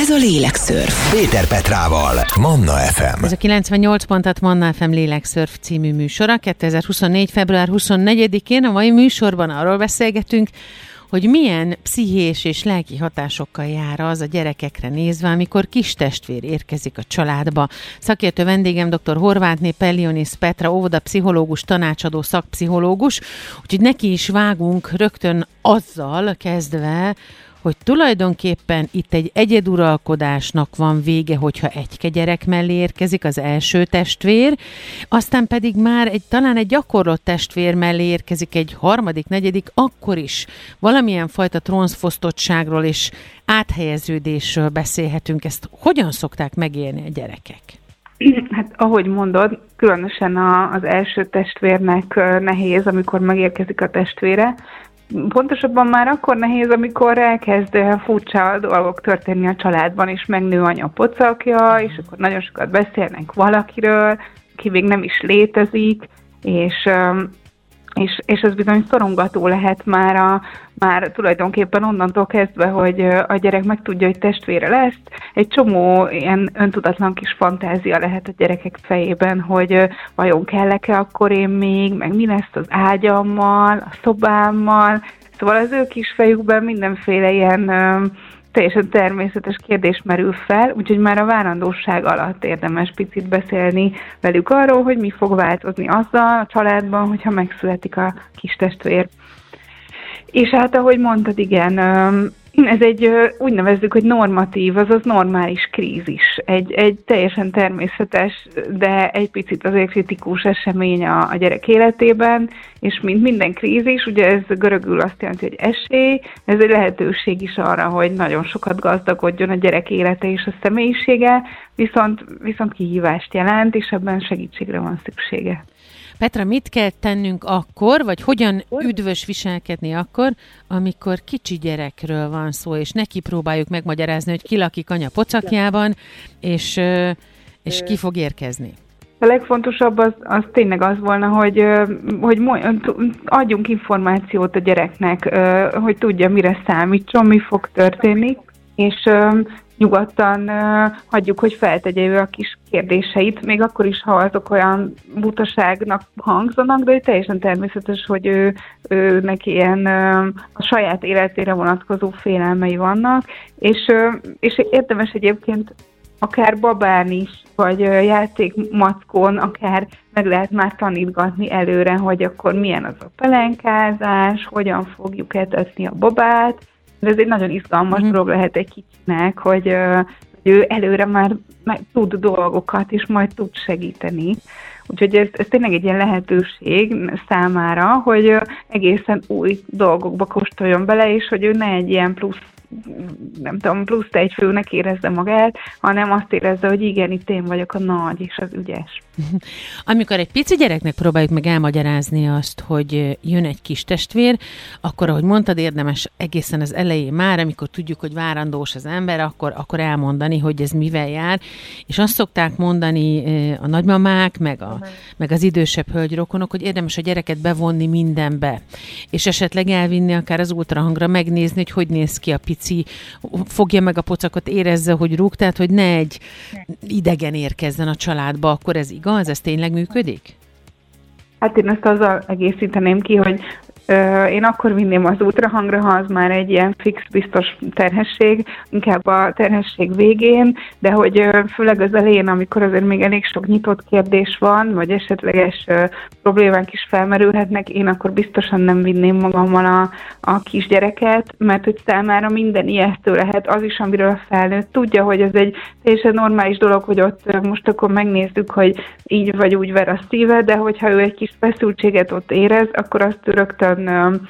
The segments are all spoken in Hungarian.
Ez a Lélekszörf. Péter Petrával, Manna FM. Ez a 98 pontat Manna FM Lélekszörf című műsora. 2024. február 24-én a mai műsorban arról beszélgetünk, hogy milyen pszichés és lelki hatásokkal jár az a gyerekekre nézve, amikor kis testvér érkezik a családba. Szakértő vendégem dr. Horvátné Pellionis Petra, óvoda pszichológus, tanácsadó szakpszichológus, úgyhogy neki is vágunk rögtön azzal kezdve, hogy tulajdonképpen itt egy egyeduralkodásnak van vége, hogyha egy gyerek mellé érkezik az első testvér, aztán pedig már egy talán egy gyakorlott testvér mellé érkezik egy harmadik, negyedik, akkor is valamilyen fajta tronszfosztottságról és áthelyeződésről beszélhetünk. Ezt hogyan szokták megélni a gyerekek? Hát ahogy mondod, különösen az első testvérnek nehéz, amikor megérkezik a testvére, pontosabban már akkor nehéz, amikor elkezd furcsa dolgok történni a családban, és megnő anya pocakja, és akkor nagyon sokat beszélnek valakiről, ki még nem is létezik, és és, és ez bizony szorongató lehet már, a, már tulajdonképpen onnantól kezdve, hogy a gyerek meg tudja, hogy testvére lesz. Egy csomó ilyen öntudatlan kis fantázia lehet a gyerekek fejében, hogy vajon kellek-e akkor én még, meg mi lesz az ágyammal, a szobámmal. Szóval az ő kis fejükben mindenféle ilyen teljesen természetes kérdés merül fel, úgyhogy már a várandóság alatt érdemes picit beszélni velük arról, hogy mi fog változni azzal a családban, hogyha megszületik a kis testvér. És hát, ahogy mondtad, igen, ez egy úgy nevezzük, hogy normatív, azaz normális krízis. Egy, egy teljesen természetes, de egy picit azért kritikus esemény a, a gyerek életében, és mint minden krízis, ugye ez görögül azt jelenti, hogy esély, ez egy lehetőség is arra, hogy nagyon sokat gazdagodjon a gyerek élete és a személyisége, viszont, viszont kihívást jelent, és ebben segítségre van szüksége. Petra, mit kell tennünk akkor, vagy hogyan üdvös viselkedni akkor, amikor kicsi gyerekről van szó, és neki próbáljuk megmagyarázni, hogy ki lakik anya pocakjában, és, és ki fog érkezni? A legfontosabb az, az tényleg az volna, hogy, hogy adjunk információt a gyereknek, hogy tudja, mire számítson, mi fog történni, és nyugodtan hagyjuk, hogy feltegye ő a kis kérdéseit, még akkor is, ha azok olyan butaságnak hangzanak, de teljesen természetes, hogy ő, ő neki ilyen a saját életére vonatkozó félelmei vannak, és, és érdemes egyébként akár babán is, vagy játékmackon, akár meg lehet már tanítgatni előre, hogy akkor milyen az a pelenkázás, hogyan fogjuk etetni a babát, ez egy nagyon izgalmas mm-hmm. dolog lehet egy kicsinek, hogy, hogy ő előre már, már tud dolgokat, és majd tud segíteni. Úgyhogy ez, ez tényleg egy ilyen lehetőség számára, hogy egészen új dolgokba kóstoljon bele, és hogy ő ne egy ilyen plusz nem tudom, plusz főnek érezze magát, hanem azt érezze, hogy igen, itt én vagyok a nagy és az ügyes. Amikor egy pici gyereknek próbáljuk meg elmagyarázni azt, hogy jön egy kis testvér, akkor, ahogy mondtad, érdemes egészen az elején már, amikor tudjuk, hogy várandós az ember, akkor, akkor elmondani, hogy ez mivel jár. És azt szokták mondani a nagymamák, meg, a, meg az idősebb hölgyrokonok, hogy érdemes a gyereket bevonni mindenbe. És esetleg elvinni akár az ultrahangra, megnézni, hogy hogy néz ki a pici, fogja meg a pocakot, érezze, hogy rúg, tehát hogy ne egy idegen érkezzen a családba, akkor ez igaz? Ez tényleg működik? Hát én ezt azzal egészíteném ki, hogy én akkor vinném az ultrahangra, ha az már egy ilyen fix, biztos terhesség, inkább a terhesség végén, de hogy főleg az elején, amikor azért még elég sok nyitott kérdés van, vagy esetleges problémák is felmerülhetnek, én akkor biztosan nem vinném magammal a, a kisgyereket, mert hogy számára minden ijesztő lehet, az is, amiről a felnőtt tudja, hogy ez egy teljesen normális dolog, hogy ott most akkor megnézzük, hogy így vagy úgy ver a szíve, de hogyha ő egy kis feszültséget ott érez, akkor azt rögtön nagyon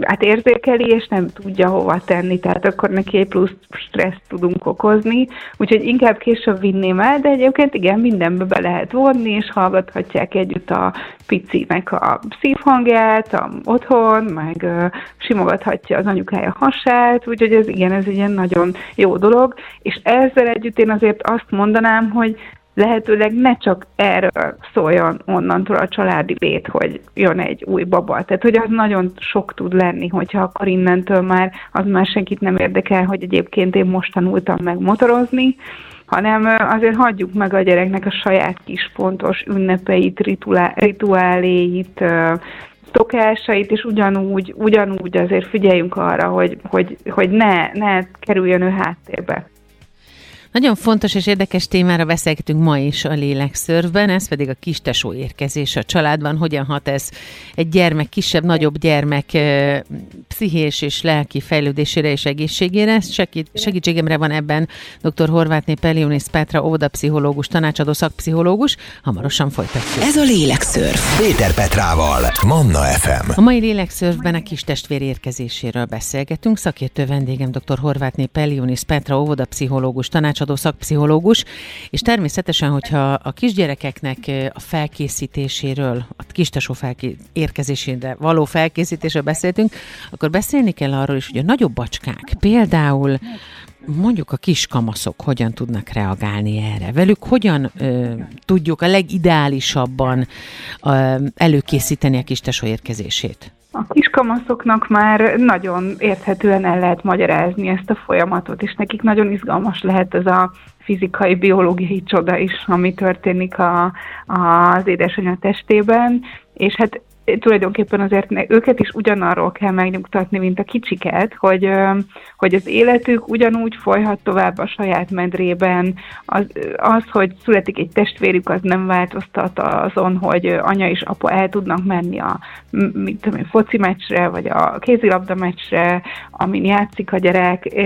hát érzékeli, és nem tudja hova tenni, tehát akkor neki egy plusz stressz tudunk okozni, úgyhogy inkább később vinném el, de egyébként igen, mindenbe be lehet vonni, és hallgathatják együtt a picinek a szívhangját, a otthon, meg uh, simogathatja az anyukája hasát, úgyhogy ez igen, ez egy ilyen nagyon jó dolog, és ezzel együtt én azért azt mondanám, hogy lehetőleg ne csak erről szóljon onnantól a családi lét, hogy jön egy új baba. Tehát, hogy az nagyon sok tud lenni, hogyha akkor innentől már az már senkit nem érdekel, hogy egyébként én most tanultam meg motorozni, hanem azért hagyjuk meg a gyereknek a saját kis fontos ünnepeit, rituáléit, szokásait, és ugyanúgy, ugyanúgy azért figyeljünk arra, hogy, hogy, hogy ne, ne kerüljön ő háttérbe. Nagyon fontos és érdekes témára beszélgetünk ma is a lélekszörvben, ez pedig a kistesó érkezés a családban. Hogyan hat ez egy gyermek, kisebb, nagyobb gyermek pszichés és lelki fejlődésére és egészségére. Segít, segítségemre van ebben dr. Horvátné Pelionis Petra, óvodapszichológus, tanácsadó szakpszichológus. Hamarosan folytatjuk. Ez a lélekszörf. Péter Petrával, Manna FM. A mai lélekszörfben a kis testvér érkezéséről beszélgetünk. Szakértő vendégem dr. Horvátné Pelionis Petra, óvodapszichológus, tanácsadó tanácsadó szakpszichológus, és természetesen, hogyha a kisgyerekeknek a felkészítéséről, a kistesó felké- érkezésére való felkészítésről beszéltünk, akkor beszélni kell arról is, hogy a nagyobb bacskák például mondjuk a kiskamaszok hogyan tudnak reagálni erre? Velük hogyan ö, tudjuk a legideálisabban ö, előkészíteni a kistesó érkezését? A kiskamaszoknak már nagyon érthetően el lehet magyarázni ezt a folyamatot, és nekik nagyon izgalmas lehet ez a fizikai, biológiai csoda is, ami történik a, a, az édesanyja testében, és hát tulajdonképpen azért őket is ugyanarról kell megnyugtatni, mint a kicsiket, hogy, hogy az életük ugyanúgy folyhat tovább a saját medrében. Az, az, hogy születik egy testvérük, az nem változtat azon, hogy anya és apa el tudnak menni a mit tudom én, foci meccsre, vagy a kézilabda meccsre, amin játszik a gyerek,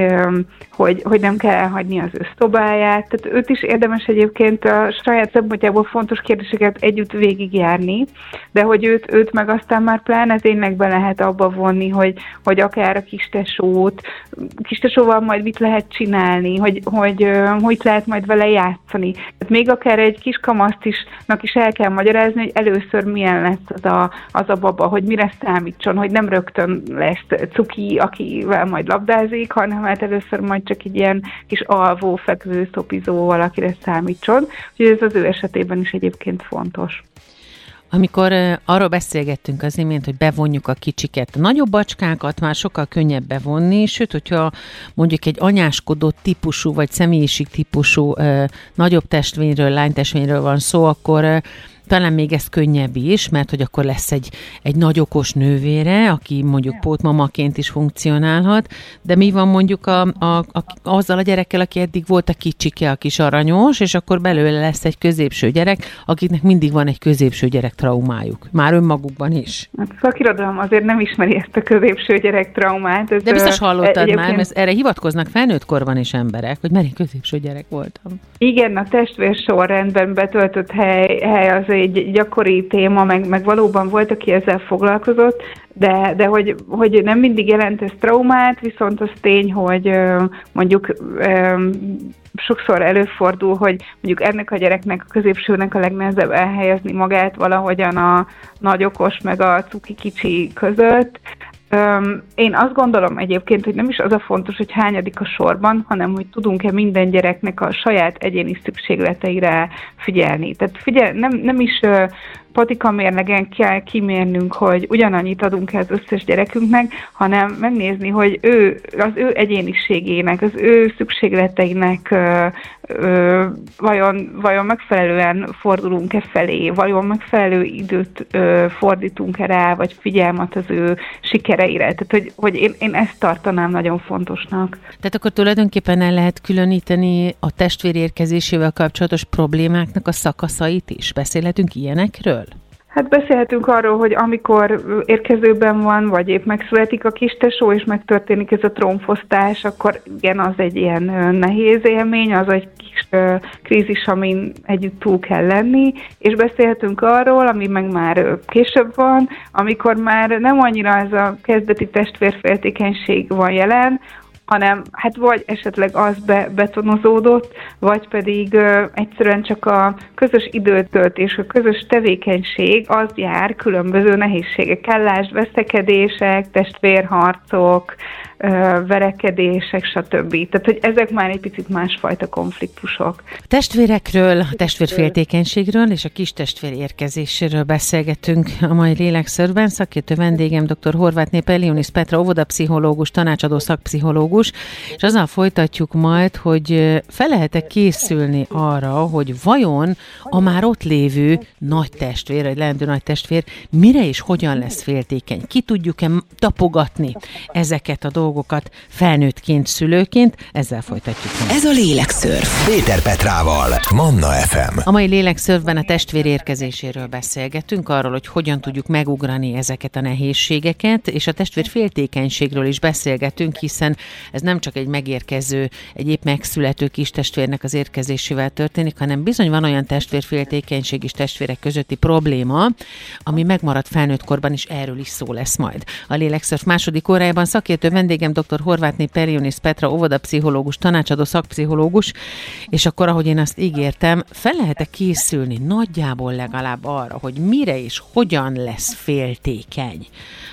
hogy, hogy nem kell elhagyni az ő szobáját. Tehát őt is érdemes egyébként a saját szempontjából fontos kérdéseket együtt végigjárni, de hogy őt, őt meg aztán már pláne tényleg be lehet abba vonni, hogy, hogy akár a kistesót, kistesóval majd mit lehet csinálni, hogy, hogy, hogy lehet majd vele játszani. Tehát még akár egy kis kamaszt is, is el kell magyarázni, hogy először milyen lesz az a, az a baba, hogy mire számítson, hogy nem rögtön lesz cuki, akivel majd labdázik, hanem hát először majd csak egy ilyen kis alvó, fekvő, szopizó valakire számítson. Úgyhogy ez az ő esetében is egyébként fontos. Amikor arról beszélgettünk az imént, hogy bevonjuk a kicsiket, a nagyobb bacskákat már sokkal könnyebb bevonni, sőt, hogyha mondjuk egy anyáskodó típusú, vagy személyiség típusú nagyobb testvényről, lánytestvényről van szó, akkor talán még ez könnyebb is, mert hogy akkor lesz egy, egy nagy okos nővére, aki mondjuk pótmamaként is funkcionálhat, de mi van mondjuk a, a, a, azzal a gyerekkel, aki eddig volt a kicsike, a kis aranyos, és akkor belőle lesz egy középső gyerek, akiknek mindig van egy középső gyerek traumájuk. Már önmagukban is. Hát a szakirodalom azért nem ismeri ezt a középső gyerek traumát. Ez de biztos hallottad egyébként... már, mert erre hivatkoznak felnőtt korban is emberek, hogy mert én középső gyerek voltam. Igen, a testvér sorrendben betöltött hely, hely az egy gyakori téma, meg, meg valóban volt, aki ezzel foglalkozott, de, de hogy, hogy nem mindig jelent ez traumát, viszont az tény, hogy mondjuk sokszor előfordul, hogy mondjuk ennek a gyereknek, a középsőnek a legnehezebb elhelyezni magát valahogyan a nagy okos meg a cuki kicsi között, én azt gondolom egyébként, hogy nem is az a fontos, hogy hányadik a sorban, hanem hogy tudunk-e minden gyereknek a saját egyéni szükségleteire figyelni. Tehát figyel, nem, nem is patika mérlegen kell kimérnünk, hogy ugyanannyit adunk az összes gyerekünknek, hanem megnézni, hogy ő, az ő egyéniségének, az ő szükségleteinek ö, ö, vajon, vajon megfelelően fordulunk-e felé, vajon megfelelő időt ö, fordítunk-e rá, vagy figyelmet az ő sikereire. Tehát, hogy, hogy én, én ezt tartanám nagyon fontosnak. Tehát akkor tulajdonképpen el lehet különíteni a testvérérkezésével kapcsolatos problémáknak a szakaszait is? Beszélhetünk ilyenekről? Hát beszélhetünk arról, hogy amikor érkezőben van, vagy épp megszületik a kistesó, és megtörténik ez a trónfosztás, akkor igen, az egy ilyen nehéz élmény, az egy kis krízis, amin együtt túl kell lenni, és beszélhetünk arról, ami meg már később van, amikor már nem annyira ez a kezdeti testvérféltékenység van jelen, hanem hát vagy esetleg az be, betonozódott, vagy pedig ö, egyszerűen csak a közös időtöltés, a közös tevékenység az jár különböző nehézségek, lásd veszekedések, testvérharcok, verekedések, stb. Tehát, hogy ezek már egy picit másfajta konfliktusok. Testvérekről, a testvérféltékenységről és a kis testvér érkezéséről beszélgetünk a mai lélekszörben. Szakértő vendégem dr. Horváth Pelionis Petra, óvodapszichológus, tanácsadó szakpszichológus, és azzal folytatjuk majd, hogy fel lehet-e készülni arra, hogy vajon a már ott lévő nagy testvér, vagy leendő nagy testvér mire és hogyan lesz féltékeny? Ki tudjuk-e tapogatni ezeket a dolgokat felnőttként, szülőként? Ezzel folytatjuk. Meg. Ez a Lélekszörf. Péter Petrával, Manna FM. A mai Lélekszörfben a testvér érkezéséről beszélgetünk, arról, hogy hogyan tudjuk megugrani ezeket a nehézségeket, és a testvér féltékenységről is beszélgetünk, hiszen ez nem csak egy megérkező, egy épp megszülető kis testvérnek az érkezésével történik, hanem bizony van olyan testvérféltékenység és testvérek közötti probléma, ami megmaradt felnőtt korban is erről is szó lesz majd. A Lélekszörf második órájában szakértő vendégem dr. Horvátné Perionis Petra, óvodapszichológus, tanácsadó szakpszichológus, és akkor, ahogy én azt ígértem, fel lehet-e készülni nagyjából legalább arra, hogy mire és hogyan lesz féltékeny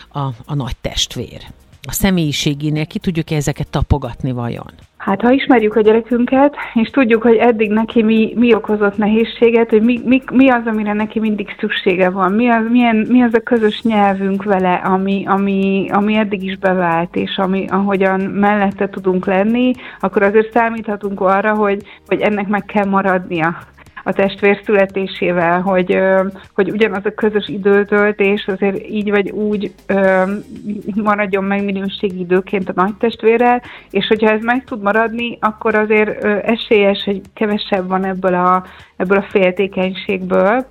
a, a nagy testvér? A személyiségénél ki tudjuk -e ezeket tapogatni vajon? Hát ha ismerjük a gyerekünket, és tudjuk, hogy eddig neki mi, mi okozott nehézséget, hogy mi, mi, mi az, amire neki mindig szüksége van, mi az, milyen, mi az a közös nyelvünk vele, ami, ami, ami eddig is bevált, és ami, ahogyan mellette tudunk lenni, akkor azért számíthatunk arra, hogy, hogy ennek meg kell maradnia a testvér születésével, hogy, hogy ugyanaz a közös időtöltés azért így vagy úgy maradjon meg minőségi időként a nagy testvérrel, és hogyha ez meg tud maradni, akkor azért esélyes, hogy kevesebb van ebből a, ebből a féltékenységből.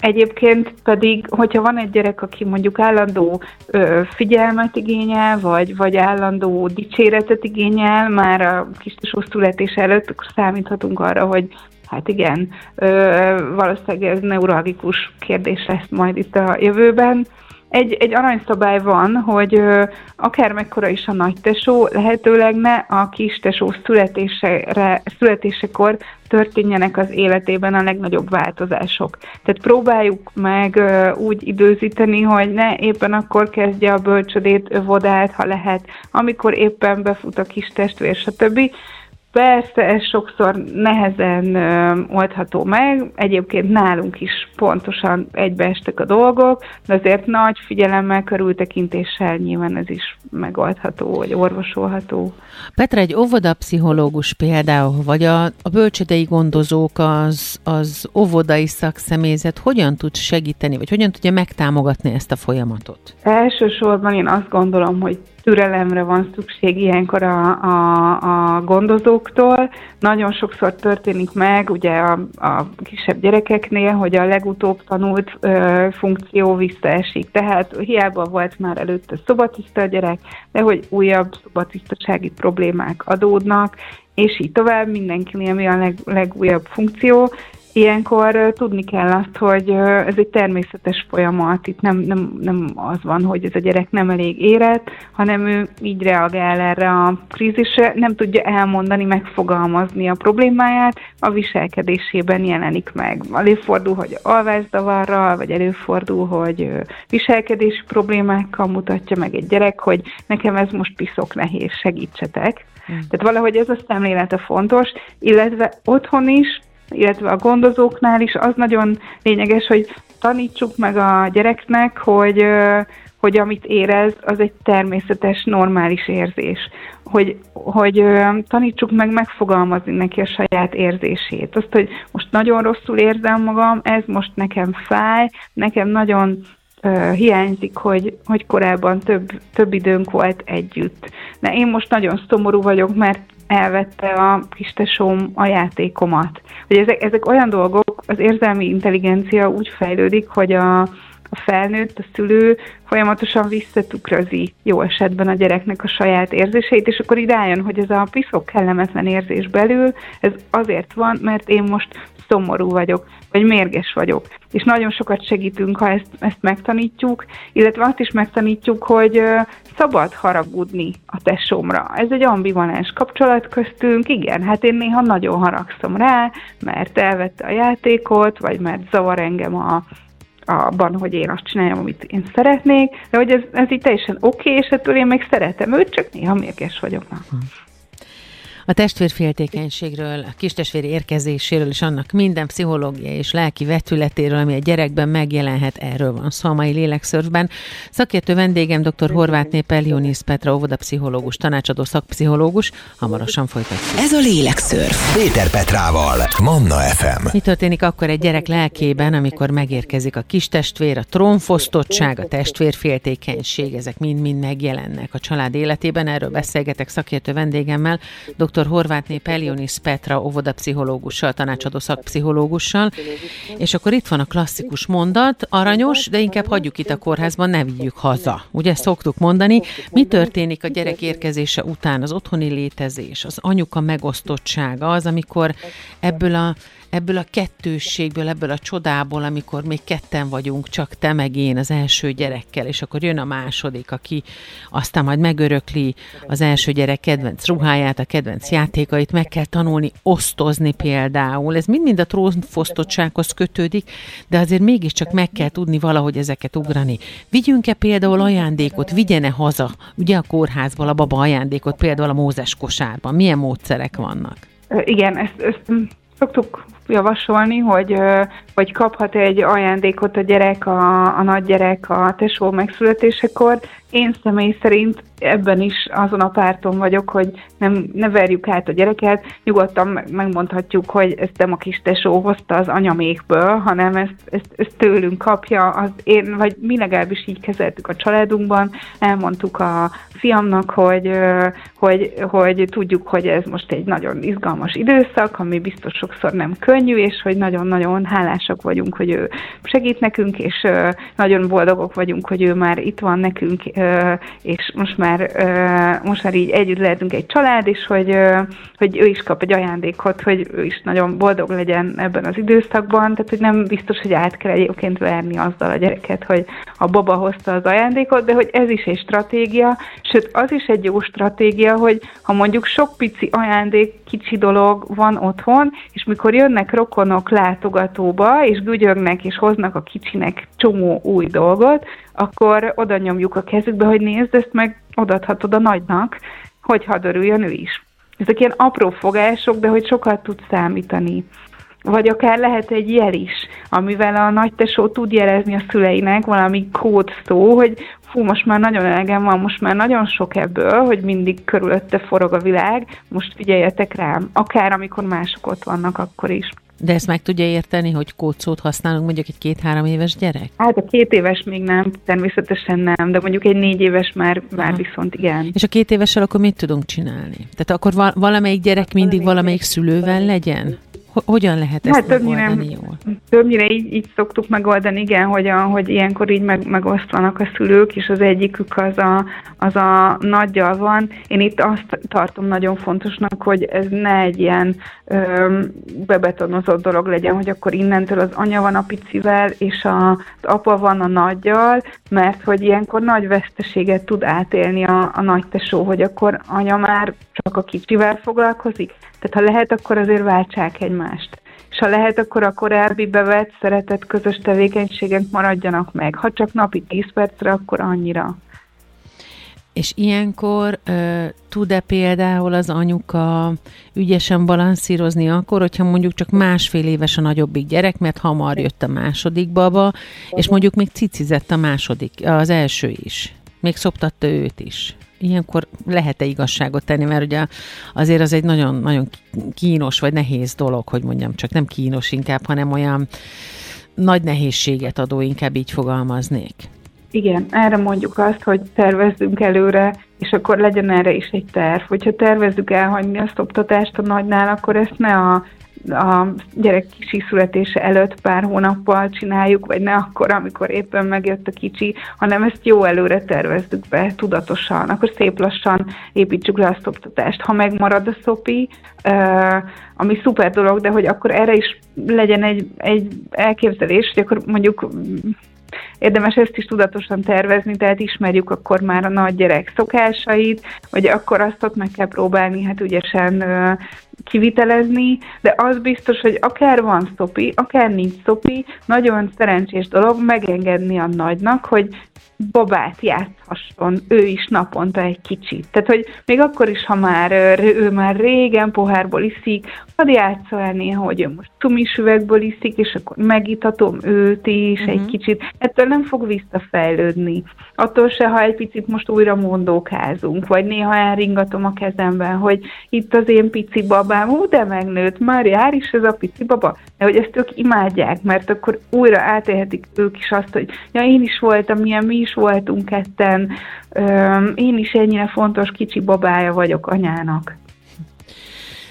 Egyébként pedig, hogyha van egy gyerek, aki mondjuk állandó ö, figyelmet igényel, vagy, vagy állandó dicséretet igényel már a kis születés előtt, akkor számíthatunk arra, hogy Hát igen, ö, valószínűleg ez neurologikus kérdés lesz majd itt a jövőben. Egy, egy aranyszabály van, hogy ö, akár mekkora is a nagy tesó, lehetőleg ne a kis tesó születésére, születésekor történjenek az életében a legnagyobb változások. Tehát próbáljuk meg ö, úgy időzíteni, hogy ne éppen akkor kezdje a bölcsödét, övodát, ha lehet, amikor éppen befut a kis testvér, stb. Persze, ez sokszor nehezen ö, oldható meg, egyébként nálunk is pontosan egybeestek a dolgok, de azért nagy figyelemmel, körültekintéssel nyilván ez is megoldható, vagy orvosolható. Petra, egy óvodapszichológus például, vagy a, a bölcsödei gondozók, az, az óvodai szakszemélyzet hogyan tud segíteni, vagy hogyan tudja megtámogatni ezt a folyamatot? Elsősorban én azt gondolom, hogy türelemre van szükség ilyenkor a, a, a gondozóktól. Nagyon sokszor történik meg, ugye a, a kisebb gyerekeknél, hogy a legutóbb tanult ö, funkció visszaesik. Tehát hiába volt már előtte szobatiszta a gyerek, de hogy újabb szobatisztasági problémák adódnak, és így tovább, mindenkinél mi a leg, legújabb funkció, Ilyenkor tudni kell azt, hogy ez egy természetes folyamat, itt nem, nem, nem az van, hogy ez a gyerek nem elég érett, hanem ő így reagál erre a krízisre, nem tudja elmondani, megfogalmazni a problémáját, a viselkedésében jelenik meg. Előfordul, hogy alvászavarral, vagy előfordul, hogy viselkedési problémákkal mutatja meg egy gyerek, hogy nekem ez most piszok nehéz, segítsetek. Mm. Tehát valahogy ez a szemlélete fontos, illetve otthon is illetve a gondozóknál is az nagyon lényeges, hogy tanítsuk meg a gyereknek, hogy, hogy amit érez, az egy természetes, normális érzés. Hogy, hogy tanítsuk meg megfogalmazni neki a saját érzését. Azt, hogy most nagyon rosszul érzem magam, ez most nekem fáj, nekem nagyon hiányzik, hogy, hogy korábban több, több időnk volt együtt. De én most nagyon szomorú vagyok, mert elvette a kistesóm a játékomat. Hogy ezek, ezek olyan dolgok, az érzelmi intelligencia úgy fejlődik, hogy a, a felnőtt, a szülő folyamatosan visszatükrözi jó esetben a gyereknek a saját érzéseit, és akkor így hogy ez a piszok kellemetlen érzés belül, ez azért van, mert én most szomorú vagyok, vagy mérges vagyok. És nagyon sokat segítünk, ha ezt, ezt megtanítjuk, illetve azt is megtanítjuk, hogy szabad haragudni a tesómra. Ez egy ambivalens kapcsolat köztünk, igen, hát én néha nagyon haragszom rá, mert elvette a játékot, vagy mert zavar engem a abban, hogy én azt csináljam, amit én szeretnék, de hogy ez, ez így teljesen oké, okay, és ettől én meg szeretem őt, csak néha mérges vagyok. Na. A testvérféltékenységről, a kistestvér érkezéséről és annak minden pszichológiai és lelki vetületéről, ami a gyerekben megjelenhet, erről van szó a mai lélekszörfben. Szakértő vendégem dr. Horváth Elionis Petra, óvodapszichológus, tanácsadó szakpszichológus. Hamarosan folytatjuk. Ez a lélekszörf. Péter Petrával, Manna FM. Mi történik akkor egy gyerek lelkében, amikor megérkezik a kistestvér, a trónfosztottság, a testvérféltékenység, ezek mind-mind megjelennek a család életében. Erről beszélgetek szakértő vendégemmel, dr dr. Horvátné Pelionis Petra óvodapszichológussal, tanácsadó szakpszichológussal, és akkor itt van a klasszikus mondat, aranyos, de inkább hagyjuk itt a kórházban, ne vigyük haza. Ugye szoktuk mondani. Mi történik a gyerek érkezése után? Az otthoni létezés, az anyuka megosztottsága, az, amikor ebből a ebből a kettősségből, ebből a csodából, amikor még ketten vagyunk, csak te meg én az első gyerekkel, és akkor jön a második, aki aztán majd megörökli az első gyerek kedvenc ruháját, a kedvenc játékait, meg kell tanulni osztozni például. Ez mind-mind a trónfosztottsághoz kötődik, de azért mégiscsak meg kell tudni valahogy ezeket ugrani. Vigyünk-e például ajándékot, vigyene haza, ugye a kórházból a baba ajándékot, például a mózes kosárban. Milyen módszerek vannak? Igen, ezt, ezt szoktuk javasolni, hogy, hogy kaphat egy ajándékot a gyerek, a, a nagygyerek a tesó megszületésekor. Én személy szerint ebben is azon a párton vagyok, hogy nem, ne verjük át a gyereket, nyugodtan megmondhatjuk, hogy ezt nem a kis tesó hozta az anyamékből, hanem ezt, ezt, ezt tőlünk kapja, az én, vagy mi legalábbis így kezeltük a családunkban, elmondtuk a fiamnak, hogy, hogy, hogy tudjuk, hogy ez most egy nagyon izgalmas időszak, ami biztos sokszor nem könnyű, és hogy nagyon-nagyon hálásak vagyunk, hogy ő segít nekünk, és nagyon boldogok vagyunk, hogy ő már itt van nekünk, és most már, most már így együtt lehetünk egy család, és hogy, hogy ő is kap egy ajándékot, hogy ő is nagyon boldog legyen ebben az időszakban, tehát hogy nem biztos, hogy át kell egyébként verni azzal a gyereket, hogy a baba hozta az ajándékot, de hogy ez is egy stratégia, sőt az is egy jó stratégia, hogy ha mondjuk sok pici ajándék, kicsi dolog van otthon, és mikor jönnek rokonok látogatóba, és gügyögnek, és hoznak a kicsinek csomó új dolgot, akkor oda nyomjuk a kezükbe, hogy nézd, ezt meg odaadhatod a nagynak, hogy hadd örüljön ő is. Ezek ilyen apró fogások, de hogy sokat tud számítani. Vagy akár lehet egy jel is, amivel a nagytesó tud jelezni a szüleinek valami kódszó, hogy fú, most már nagyon elegem van, most már nagyon sok ebből, hogy mindig körülötte forog a világ, most figyeljetek rám, akár amikor mások ott vannak, akkor is. De ezt meg tudja érteni, hogy kódszót használunk mondjuk egy két-három éves gyerek? Hát a két éves még nem, természetesen nem, de mondjuk egy négy éves már, már viszont igen. És a két évessel akkor mit tudunk csinálni? Tehát akkor valamelyik gyerek mindig valamelyik szülővel legyen? Hogyan lehet ezt hát, többnyire, megoldani jól? Többnyire így, így szoktuk megoldani, igen, hogy, a, hogy ilyenkor így meg, megosztanak a szülők, és az egyikük az a, az a nagyjal van. Én itt azt tartom nagyon fontosnak, hogy ez ne egy ilyen ö, bebetonozott dolog legyen, hogy akkor innentől az anya van a picivel, és a, az apa van a nagyjal, mert hogy ilyenkor nagy veszteséget tud átélni a, a nagytesó, hogy akkor anya már csak a kicsivel foglalkozik. Tehát ha lehet, akkor azért váltsák egymást. És ha lehet, akkor a korábbi bevett, szeretett közös tevékenységek maradjanak meg. Ha csak napi 10 percre, akkor annyira. És ilyenkor ö, tud-e például az anyuka ügyesen balanszírozni akkor, hogyha mondjuk csak másfél éves a nagyobbik gyerek, mert hamar jött a második baba, és mondjuk még cicizett a második, az első is. Még szoptatta őt is ilyenkor lehet-e igazságot tenni, mert ugye azért az egy nagyon, nagyon kínos vagy nehéz dolog, hogy mondjam, csak nem kínos inkább, hanem olyan nagy nehézséget adó, inkább így fogalmaznék. Igen, erre mondjuk azt, hogy tervezzünk előre, és akkor legyen erre is egy terv. Hogyha tervezzük elhagyni a szoptatást a nagynál, akkor ezt ne a a gyerek kicsi születése előtt pár hónappal csináljuk, vagy ne akkor, amikor éppen megjött a kicsi, hanem ezt jó előre tervezzük be tudatosan, akkor szép lassan építsük le a szoptatást. Ha megmarad a szopi, ami szuper dolog, de hogy akkor erre is legyen egy, egy elképzelés, hogy akkor mondjuk érdemes ezt is tudatosan tervezni, tehát ismerjük akkor már a nagy gyerek szokásait, vagy akkor azt ott meg kell próbálni, hát ügyesen kivitelezni, de az biztos, hogy akár van szopi, akár nincs szopi, nagyon szerencsés dolog megengedni a nagynak, hogy babát játszhasson ő is naponta egy kicsit. Tehát, hogy még akkor is, ha már ő már régen pohárból iszik, hadd játsza el néha, hogy ő most cumis üvegből iszik, és akkor megitatom őt is uh-huh. egy mhm. kicsit. Ettől nem fog visszafejlődni. Attól se, ha egy picit most újra mondókázunk, vagy néha elringatom a kezemben, hogy itt az én pici babám, hú, de megnőtt, már jár is ez a pici baba. De hogy ezt ők imádják, mert akkor újra átélhetik ők is azt, hogy ja, én is voltam ilyen, mi is voltunk én is ennyire fontos kicsi babája vagyok anyának.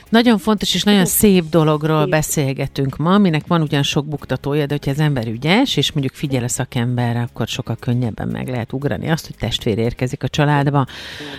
Nagyon fontos és nagyon szép dologról beszélgetünk ma, aminek van ugyan sok buktatója, de hogyha az ember ügyes, és mondjuk figyel a szakemberre, akkor sokkal könnyebben meg lehet ugrani azt, hogy testvér érkezik a családba.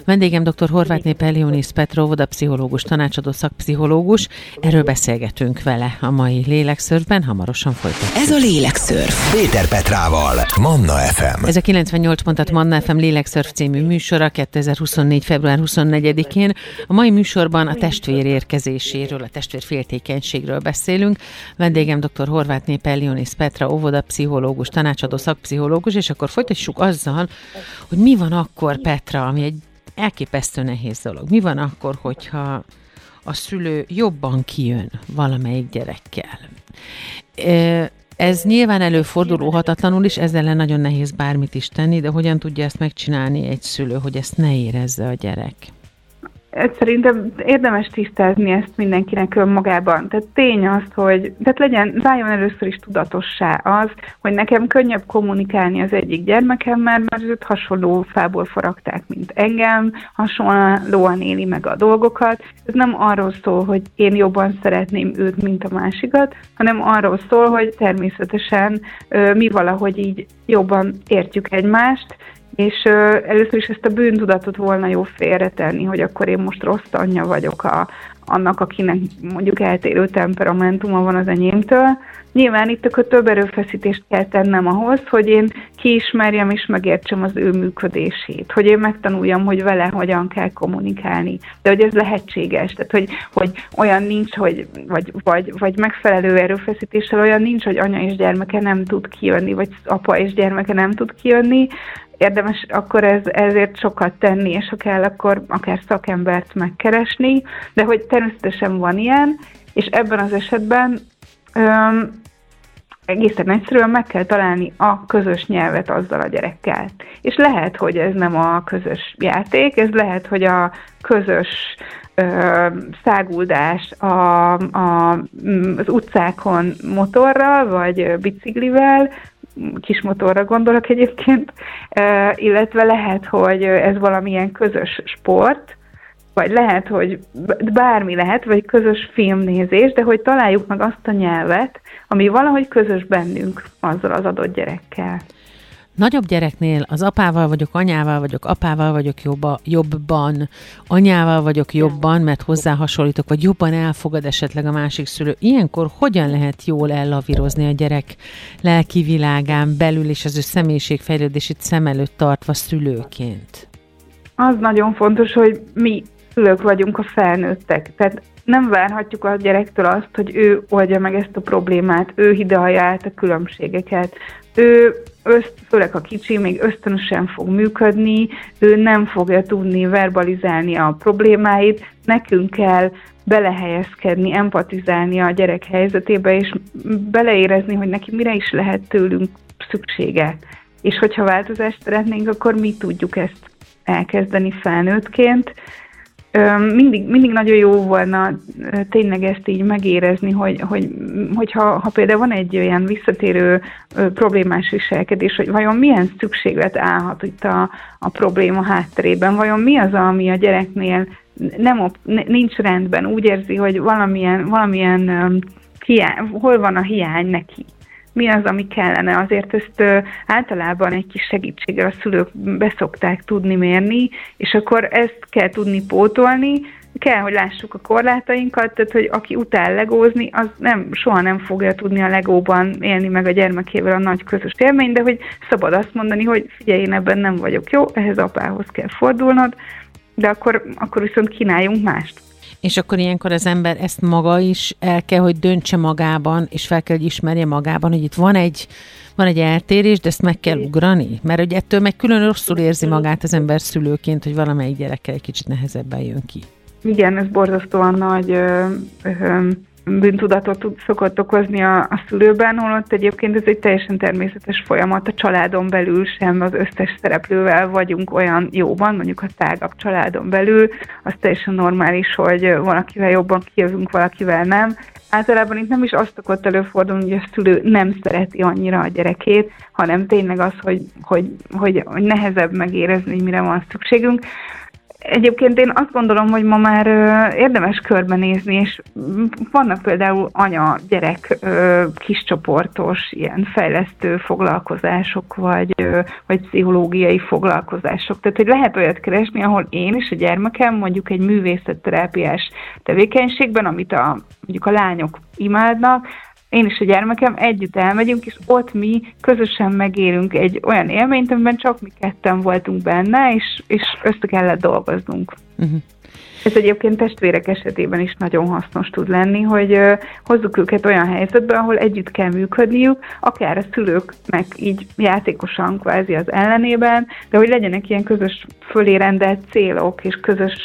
Vendégem dr. Horvátné Pelionis Petrov, oda pszichológus, tanácsadó szakpszichológus. Erről beszélgetünk vele a mai lélekszörfben, hamarosan folytatjuk. Ez a lélekszörf. Péter Petrával, Manna FM. Ez a 98 pontat Manna FM lélekszörf című műsora 2024. február 24-én. A mai műsorban a testvér érkezik étkezéséről, a testvérféltékenységről beszélünk. Vendégem dr. Horváth Pellionis Petra, óvoda pszichológus, tanácsadó szakpszichológus, és akkor folytassuk azzal, hogy mi van akkor, Petra, ami egy elképesztő nehéz dolog. Mi van akkor, hogyha a szülő jobban kijön valamelyik gyerekkel? Ez nyilván előfordulóhatatlanul is, ezzel ellen nagyon nehéz bármit is tenni, de hogyan tudja ezt megcsinálni egy szülő, hogy ezt ne érezze a gyerek? Szerintem érdemes tisztázni ezt mindenkinek önmagában. Tehát tény az, hogy tehát legyen, váljon először is tudatossá az, hogy nekem könnyebb kommunikálni az egyik gyermekemmel, mert őt hasonló fából foragták, mint engem, hasonlóan éli meg a dolgokat. Ez nem arról szól, hogy én jobban szeretném őt, mint a másikat, hanem arról szól, hogy természetesen mi valahogy így jobban értjük egymást, és uh, először is ezt a bűntudatot volna jó félretenni, hogy akkor én most rossz anyja vagyok a, annak, akinek mondjuk eltérő temperamentuma van az enyémtől. Nyilván itt akkor több erőfeszítést kell tennem ahhoz, hogy én kiismerjem és megértsem az ő működését, hogy én megtanuljam, hogy vele hogyan kell kommunikálni, de hogy ez lehetséges, tehát hogy, hogy olyan nincs, hogy, vagy, vagy, vagy megfelelő erőfeszítéssel olyan nincs, hogy anya és gyermeke nem tud kijönni, vagy apa és gyermeke nem tud kijönni, érdemes akkor ez, ezért sokat tenni, és ha kell, akkor akár szakembert megkeresni, de hogy természetesen van ilyen, és ebben az esetben öm, egészen egyszerűen meg kell találni a közös nyelvet azzal a gyerekkel. És lehet, hogy ez nem a közös játék, ez lehet, hogy a közös száguldás a, a, az utcákon motorral, vagy biciklivel, kis motorra gondolok egyébként, illetve lehet, hogy ez valamilyen közös sport, vagy lehet, hogy bármi lehet, vagy közös filmnézés, de hogy találjuk meg azt a nyelvet, ami valahogy közös bennünk azzal az adott gyerekkel. Nagyobb gyereknél az apával vagyok, anyával vagyok, apával vagyok jobba, jobban, anyával vagyok jobban, mert hozzá hasonlítok, vagy jobban elfogad esetleg a másik szülő. Ilyenkor hogyan lehet jól ellavírozni a gyerek lelki világán belül és az ő személyiségfejlődését szem előtt tartva szülőként? Az nagyon fontos, hogy mi szülők vagyunk a felnőttek. Tehát nem várhatjuk a gyerektől azt, hogy ő oldja meg ezt a problémát, ő hidalja át a különbségeket, ő öszt, főleg a kicsi, még ösztönösen fog működni, ő nem fogja tudni verbalizálni a problémáit, nekünk kell belehelyezkedni, empatizálni a gyerek helyzetébe, és beleérezni, hogy neki mire is lehet tőlünk szüksége. És hogyha változást szeretnénk, akkor mi tudjuk ezt elkezdeni felnőttként, mindig, mindig nagyon jó volna tényleg ezt így megérezni, hogy, hogy, hogyha ha például van egy olyan visszatérő problémás viselkedés, hogy vajon milyen szükséglet állhat itt a, a probléma hátterében, vajon mi az, ami a gyereknél nem, nincs rendben, úgy érzi, hogy valamilyen, valamilyen hiány, hol van a hiány neki mi az, ami kellene. Azért ezt általában egy kis segítséggel a szülők beszokták tudni mérni, és akkor ezt kell tudni pótolni, kell, hogy lássuk a korlátainkat, tehát hogy aki utál legózni, az nem, soha nem fogja tudni a legóban élni meg a gyermekével a nagy közös élmény, de hogy szabad azt mondani, hogy figyelj, én ebben nem vagyok jó, ehhez apához kell fordulnod, de akkor, akkor viszont kínáljunk mást. És akkor ilyenkor az ember ezt maga is el kell, hogy döntse magában, és fel kell, hogy ismerje magában, hogy itt van egy, van egy eltérés, de ezt meg kell ugrani? Mert hogy ettől meg külön rosszul érzi magát az ember szülőként, hogy valamelyik gyerekkel egy kicsit nehezebben jön ki. Igen, ez borzasztóan nagy ö, ö, bűntudatot szokott okozni a, a szülőben, holott egyébként ez egy teljesen természetes folyamat. A családon belül sem az összes szereplővel vagyunk olyan jóban, mondjuk a tágabb családon belül, az teljesen normális, hogy valakivel jobban kijövünk, valakivel nem. Általában itt nem is azt szokott előfordulni, hogy a szülő nem szereti annyira a gyerekét, hanem tényleg az, hogy, hogy, hogy, hogy nehezebb megérezni, hogy mire van szükségünk. Egyébként én azt gondolom, hogy ma már érdemes körbenézni, és vannak például anya-gyerek kiscsoportos ilyen fejlesztő foglalkozások, vagy, vagy pszichológiai foglalkozások. Tehát, hogy lehet olyat keresni, ahol én és a gyermekem mondjuk egy művészetterápiás tevékenységben, amit a, mondjuk a lányok imádnak, én és a gyermekem együtt elmegyünk, és ott mi közösen megélünk egy olyan élményt, amiben csak mi ketten voltunk benne, és, és össze kellett dolgoznunk. Uh-huh. Ez egyébként testvérek esetében is nagyon hasznos tud lenni, hogy hozzuk őket olyan helyzetbe, ahol együtt kell működniük, akár a szülőknek így játékosan kvázi az ellenében, de hogy legyenek ilyen közös fölé rendelt célok és közös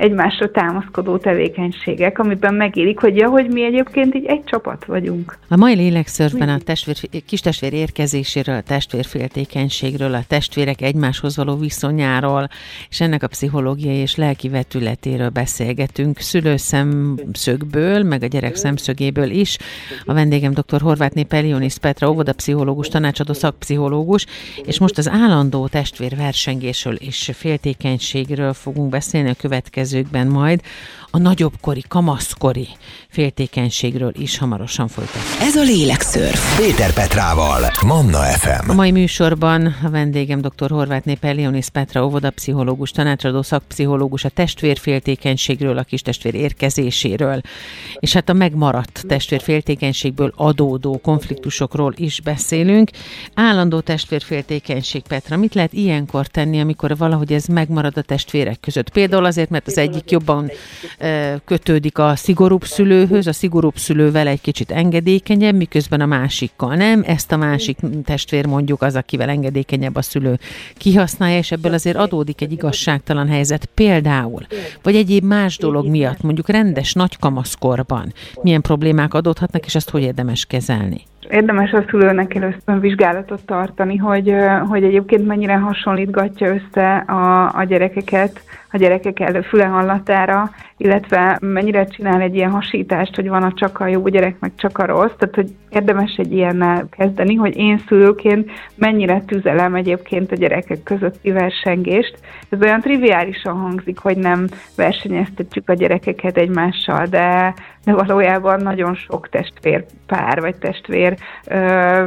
egymásra támaszkodó tevékenységek, amiben megélik, hogy ja, hogy mi egyébként így egy csapat vagyunk. A mai lélekszörfben a testvér, kis testvér érkezéséről, a testvérféltékenységről, a testvérek egymáshoz való viszonyáról, és ennek a pszichológiai és lelki vetületéről beszélgetünk szülőszemszögből, meg a gyerek szemszögéből is. A vendégem dr. Horváth Pelionis Petra, óvodapszichológus, tanácsadó szakpszichológus, és most az állandó testvérversengésről és féltékenységről fogunk beszélni a következő következőkben majd a nagyobbkori, kamaszkori féltékenységről is hamarosan folytatjuk. Ez a Lélekszörf. Péter Petrával, Manna FM. A mai műsorban a vendégem dr. Horváth Leonis Petra, óvodapszichológus, tanácsadó szakpszichológus, a testvérféltékenységről, a kis testvér érkezéséről, és hát a megmaradt testvérféltékenységből adódó konfliktusokról is beszélünk. Állandó testvérféltékenység, Petra, mit lehet ilyenkor tenni, amikor valahogy ez megmarad a testvérek között? Például azért, mert az egyik jobban kötődik a szigorúbb szülőhöz, a szigorúbb szülővel egy kicsit engedékenyebb, miközben a másikkal nem. Ezt a másik testvér mondjuk az, akivel engedékenyebb a szülő kihasználja, és ebből azért adódik egy igazságtalan helyzet például, vagy egyéb más dolog miatt, mondjuk rendes nagykamaszkorban milyen problémák adódhatnak, és ezt hogy érdemes kezelni? Érdemes a szülőnek először vizsgálatot tartani, hogy, hogy egyébként mennyire hasonlítgatja össze a, a gyerekeket a gyerekek elő füle hallatára, illetve mennyire csinál egy ilyen hasítást, hogy van a csak a jó gyerek, meg csak a rossz, tehát hogy érdemes egy ilyennel kezdeni, hogy én szülőként mennyire tüzelem egyébként a gyerekek közötti versengést. Ez olyan triviálisan hangzik, hogy nem versenyeztetjük a gyerekeket egymással, de, de valójában nagyon sok testvér pár vagy testvér ö,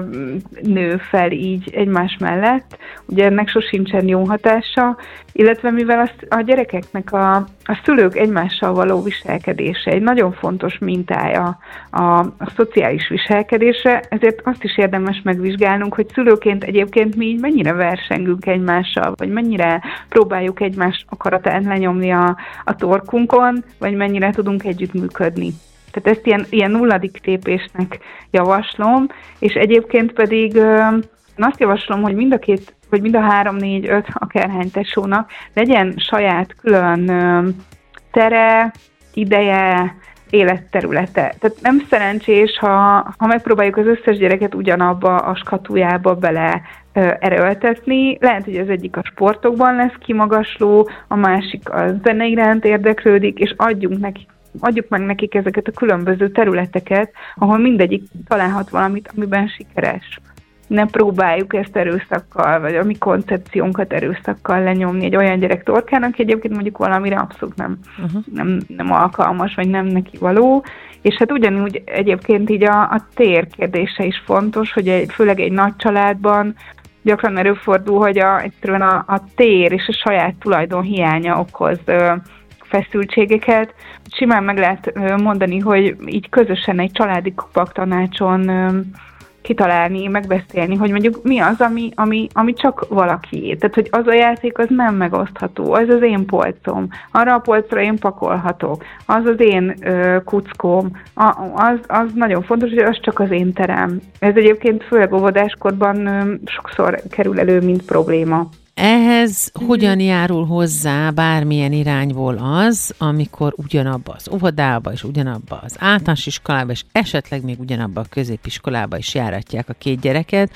nő fel így egymás mellett. Ugye ennek sosincsen jó hatása, illetve mivel azt a gyerekeknek a, a szülők egymással való viselkedése egy nagyon fontos mintája a, a szociális viselkedésre, ezért azt is érdemes megvizsgálnunk, hogy szülőként egyébként mi így mennyire versengünk egymással, vagy mennyire próbáljuk egymás akaratát lenyomni a, a torkunkon, vagy mennyire tudunk együttműködni. Tehát ezt ilyen, ilyen nulladik lépésnek javaslom, és egyébként pedig én azt javaslom, hogy mind a két, vagy mind a három, négy, öt akárhány tesónak legyen saját külön tere, ideje, életterülete. Tehát nem szerencsés, ha, ha megpróbáljuk az összes gyereket ugyanabba a skatujába bele erőltetni. Lehet, hogy az egyik a sportokban lesz kimagasló, a másik a zene iránt érdeklődik, és adjunk neki adjuk meg nekik ezeket a különböző területeket, ahol mindegyik találhat valamit, amiben sikeres ne próbáljuk ezt erőszakkal, vagy a mi koncepciónkat erőszakkal lenyomni egy olyan gyerek torkának, aki egyébként mondjuk valamire abszolút nem, uh-huh. nem, nem alkalmas, vagy nem neki való. És hát ugyanúgy egyébként így a, a tér kérdése is fontos, hogy egy, főleg egy nagy családban gyakran előfordul, hogy a, egyszerűen a, a tér és a saját tulajdon hiánya okoz ö, feszültségeket. Simán meg lehet mondani, hogy így közösen egy családi tanácson kitalálni, megbeszélni, hogy mondjuk mi az, ami, ami, ami csak valaki. Tehát, hogy az a játék az nem megosztható, az az én polcom, arra a polcra én pakolhatok, az az én ö, kuckóm, a, az, az nagyon fontos, hogy az csak az én terem. Ez egyébként főleg óvodáskorban ö, sokszor kerül elő, mint probléma. Ehhez hogyan járul hozzá bármilyen irányból az, amikor ugyanabba az óvodába és ugyanabba az általános iskolába, és esetleg még ugyanabba a középiskolába is járatják a két gyereket,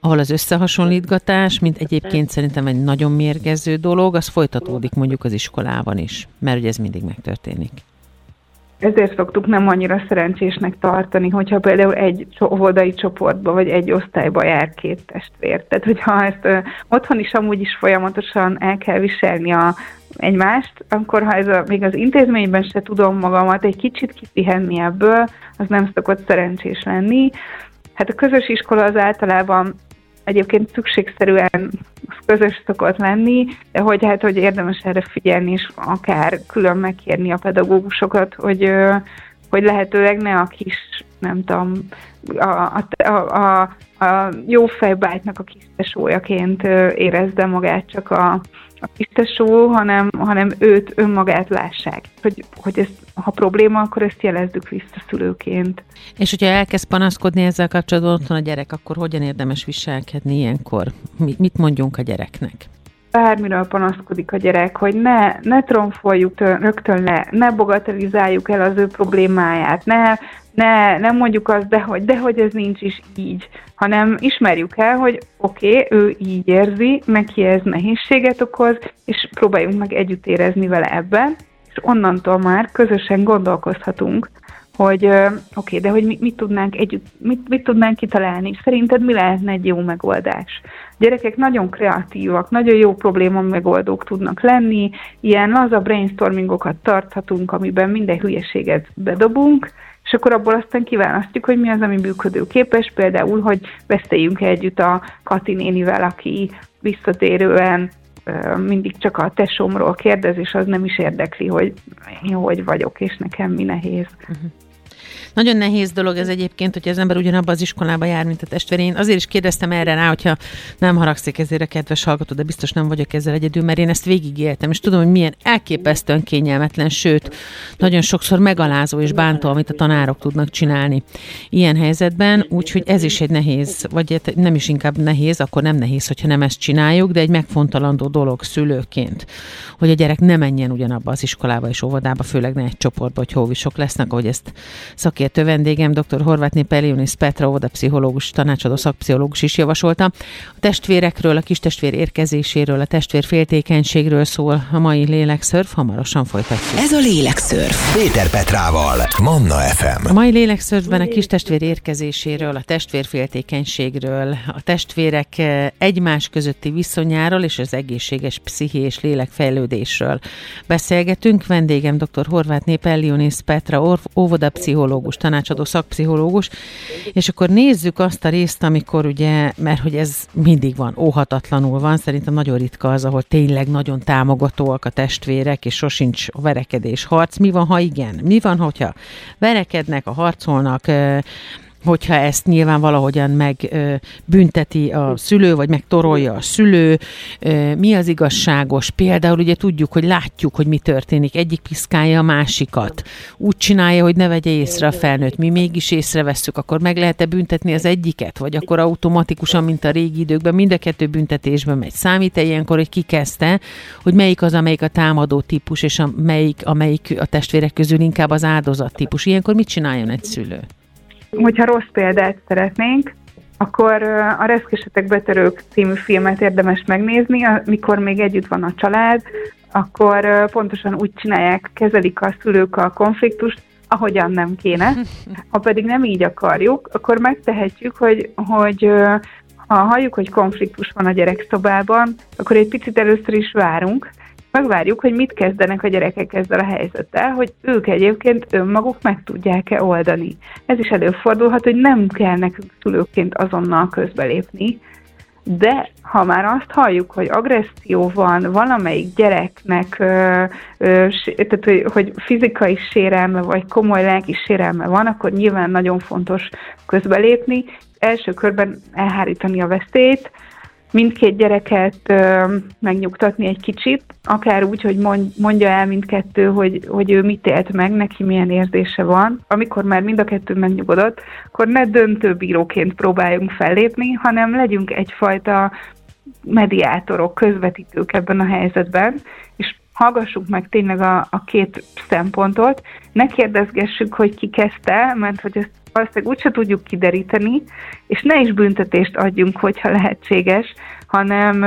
ahol az összehasonlítgatás, mint egyébként szerintem egy nagyon mérgező dolog, az folytatódik mondjuk az iskolában is, mert ugye ez mindig megtörténik ezért szoktuk nem annyira szerencsésnek tartani, hogyha például egy óvodai csoportba vagy egy osztályba jár két testvér. Tehát, hogyha ezt ö, otthon is amúgy is folyamatosan el kell viselni a, egymást, akkor ha ez a, még az intézményben se tudom magamat egy kicsit kipihenni ebből, az nem szokott szerencsés lenni. Hát a közös iskola az általában egyébként szükségszerűen közös szokott lenni, de hogy hát, hogy érdemes erre figyelni, és akár külön megkérni a pedagógusokat, hogy, hogy lehetőleg ne a kis, nem tudom, a, a, a, a jó fejbájtnak a kis tesójaként érezze magát csak a, a tisztesó, hanem, hanem őt, önmagát lássák. Hogy, hogy ez, ha probléma, akkor ezt jelezzük vissza szülőként. És hogyha elkezd panaszkodni ezzel kapcsolatban otthon a gyerek, akkor hogyan érdemes viselkedni ilyenkor? Mit mondjunk a gyereknek? Bármiről panaszkodik a gyerek, hogy ne, ne tromfoljuk rögtön le, ne bogatelizáljuk el az ő problémáját, ne, ne, nem mondjuk azt, de hogy, de hogy ez nincs is így, hanem ismerjük el, hogy oké, okay, ő így érzi, neki ez nehézséget okoz, és próbáljunk meg együtt érezni vele ebben, és onnantól már közösen gondolkozhatunk, hogy oké, okay, de hogy mit, tudnánk együtt, mit, mit tudnánk kitalálni, szerinted mi lehetne egy jó megoldás? A gyerekek nagyon kreatívak, nagyon jó probléma megoldók tudnak lenni, ilyen laza brainstormingokat tarthatunk, amiben minden hülyeséget bedobunk, és akkor abból aztán kiválasztjuk, hogy mi az, ami működőképes, például, hogy beszéljünk együtt a Kati nénivel, aki visszatérően mindig csak a tesómról kérdez, és az nem is érdekli, hogy én hogy vagyok, és nekem mi nehéz. Uh-huh. Nagyon nehéz dolog ez egyébként, hogy az ember ugyanabba az iskolába jár, mint a testvérén. Azért is kérdeztem erre rá, hogyha nem haragszik ezért a kedves hallgató, de biztos nem vagyok ezzel egyedül, mert én ezt végigéltem, és tudom, hogy milyen elképesztően kényelmetlen, sőt, nagyon sokszor megalázó és bántó, amit a tanárok tudnak csinálni ilyen helyzetben, úgyhogy ez is egy nehéz, vagy hát nem is inkább nehéz, akkor nem nehéz, hogyha nem ezt csináljuk, de egy megfontolandó dolog szülőként, hogy a gyerek ne menjen ugyanabba az iskolába és óvodába, főleg ne egy csoportba, hogy hóvisok lesznek, ahogy ezt szakértő vendégem, dr. Horvátné Pelionis Petra, oda pszichológus, tanácsadó szakpszichológus is javasolta. A testvérekről, a kis testvér érkezéséről, a testvér féltékenységről szól a mai lélekszörf, hamarosan folytatjuk. Ez a lélekszörf. Péter Petrával, Manna FM. A mai lélekszörfben a kis testvér érkezéséről, a testvér féltékenységről, a testvérek eh, egymás közötti viszonyáról és az egészséges pszichés lélekfejlődésről beszélgetünk. Vendégem dr. Horvátné Pelionis Petra, óvodapszichológus, pszichológus, tanácsadó szakpszichológus, és akkor nézzük azt a részt, amikor ugye, mert hogy ez mindig van, óhatatlanul van, szerintem nagyon ritka az, ahol tényleg nagyon támogatóak a testvérek, és sosincs verekedés, harc. Mi van, ha igen? Mi van, hogyha verekednek, a harcolnak, hogyha ezt nyilván valahogyan megbünteti a szülő, vagy megtorolja a szülő, mi az igazságos? Például ugye tudjuk, hogy látjuk, hogy mi történik, egyik piszkálja a másikat, úgy csinálja, hogy ne vegye észre a felnőtt, mi mégis észrevesszük, akkor meg lehet-e büntetni az egyiket, vagy akkor automatikusan, mint a régi időkben, mind a kettő büntetésben megy. Számít-e ilyenkor, hogy ki kezdte, hogy melyik az, amelyik a támadó típus, és a, melyik, amelyik a testvérek közül inkább az áldozat típus. Ilyenkor mit csináljon egy szülő? Hogyha rossz példát szeretnénk, akkor a Reszkesetek Betörők című filmet érdemes megnézni, amikor még együtt van a család, akkor pontosan úgy csinálják, kezelik a szülők a konfliktust, ahogyan nem kéne. Ha pedig nem így akarjuk, akkor megtehetjük, hogy, hogy ha halljuk, hogy konfliktus van a gyerekszobában, akkor egy picit először is várunk, megvárjuk, hogy mit kezdenek a gyerekek ezzel a helyzettel, hogy ők egyébként önmaguk meg tudják-e oldani. Ez is előfordulhat, hogy nem kell nekünk szülőként azonnal közbelépni, de ha már azt halljuk, hogy agresszió van valamelyik gyereknek, ö, ö, tehát hogy, hogy fizikai sérelme vagy komoly lelki sérelme van, akkor nyilván nagyon fontos közbelépni, első körben elhárítani a veszélyt, mindkét gyereket ö, megnyugtatni egy kicsit, akár úgy, hogy mondja el mindkettő, hogy, hogy ő mit élt meg, neki milyen érzése van. Amikor már mind a kettő megnyugodott, akkor ne döntőbíróként próbáljunk fellépni, hanem legyünk egyfajta mediátorok, közvetítők ebben a helyzetben, és hallgassuk meg tényleg a, a két szempontot, ne kérdezgessük, hogy ki kezdte, mert hogy ezt valószínűleg úgyse tudjuk kideríteni, és ne is büntetést adjunk, hogyha lehetséges, hanem,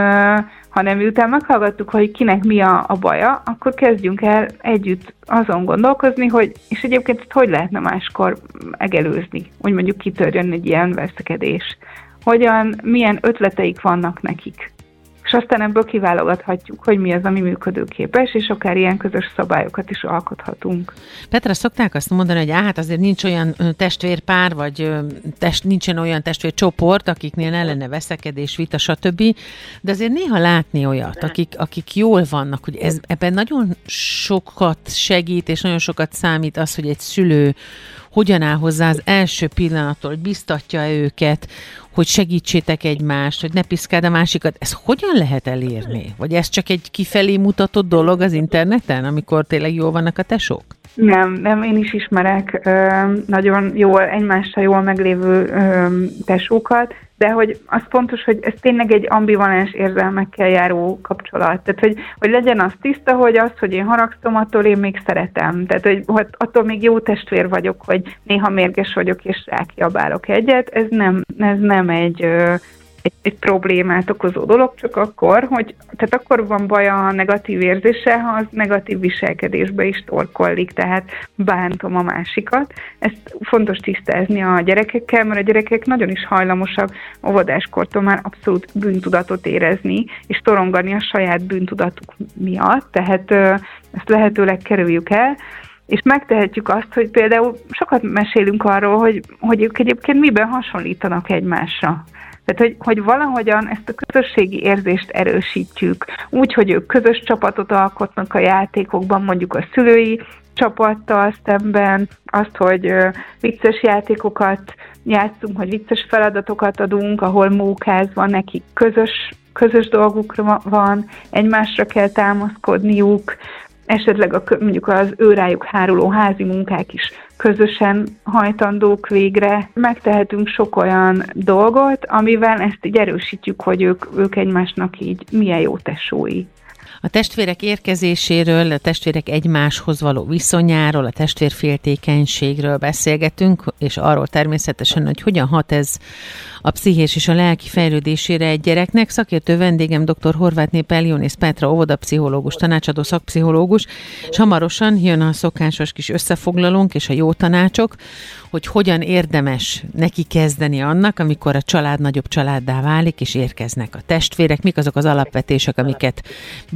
hanem miután meghallgattuk, hogy kinek mi a, a baja, akkor kezdjünk el együtt azon gondolkozni, hogy és egyébként hogy lehetne máskor megelőzni, hogy mondjuk kitörjön egy ilyen veszekedés. Hogyan, milyen ötleteik vannak nekik és aztán ebből kiválogathatjuk, hogy mi az, ami működőképes, és akár ilyen közös szabályokat is alkothatunk. Petra, szokták azt mondani, hogy hát azért nincs olyan testvérpár, vagy test, nincsen olyan testvércsoport, akiknél ellene veszekedés, vita, stb. De azért néha látni olyat, akik, akik jól vannak, hogy ez, ebben nagyon sokat segít, és nagyon sokat számít az, hogy egy szülő hogyan áll hozzá az első pillanattól, hogy biztatja őket, hogy segítsétek egymást, hogy ne piszkáld a másikat. Ez hogyan lehet elérni? Vagy ez csak egy kifelé mutatott dolog az interneten, amikor tényleg jól vannak a tesók? Nem, nem, én is ismerek ö, nagyon jól, egymással jól meglévő ö, tesókat, de hogy az fontos, hogy ez tényleg egy ambivalens érzelmekkel járó kapcsolat. Tehát, hogy, hogy legyen az tiszta, hogy az, hogy én haragszom, attól én még szeretem. Tehát, hogy, hogy attól még jó testvér vagyok, hogy néha mérges vagyok, és rákiabálok egyet. Ez nem, ez nem egy egy, egy problémát okozó dolog, csak akkor, hogy tehát akkor van baj a negatív érzése, ha az negatív viselkedésbe is torkollik, tehát bántom a másikat. Ezt fontos tisztázni a gyerekekkel, mert a gyerekek nagyon is hajlamosak óvodáskortól már abszolút bűntudatot érezni, és torongani a saját bűntudatuk miatt, tehát ezt lehetőleg kerüljük el, és megtehetjük azt, hogy például sokat mesélünk arról, hogy, hogy ők egyébként miben hasonlítanak egymásra. Tehát, hogy, hogy valahogyan ezt a közösségi érzést erősítjük, úgy, hogy ők közös csapatot alkotnak a játékokban, mondjuk a szülői csapattal szemben, azt, hogy vicces játékokat játszunk, hogy vicces feladatokat adunk, ahol mókázva nekik közös, közös dolgukra van, egymásra kell támaszkodniuk, esetleg a, mondjuk az őrájuk háruló házi munkák is közösen hajtandók végre. Megtehetünk sok olyan dolgot, amivel ezt így erősítjük, hogy ők, ők egymásnak így milyen jó tesói. A testvérek érkezéséről, a testvérek egymáshoz való viszonyáról, a testvérféltékenységről beszélgetünk, és arról természetesen, hogy hogyan hat ez a pszichés és a lelki fejlődésére egy gyereknek. Szakértő vendégem dr. Horváth Elionész Petra, óvodapszichológus, tanácsadó szakpszichológus, és hamarosan jön a szokásos kis összefoglalónk és a jó tanácsok, hogy hogyan érdemes neki kezdeni annak, amikor a család nagyobb családdá válik, és érkeznek a testvérek, mik azok az alapvetések, amiket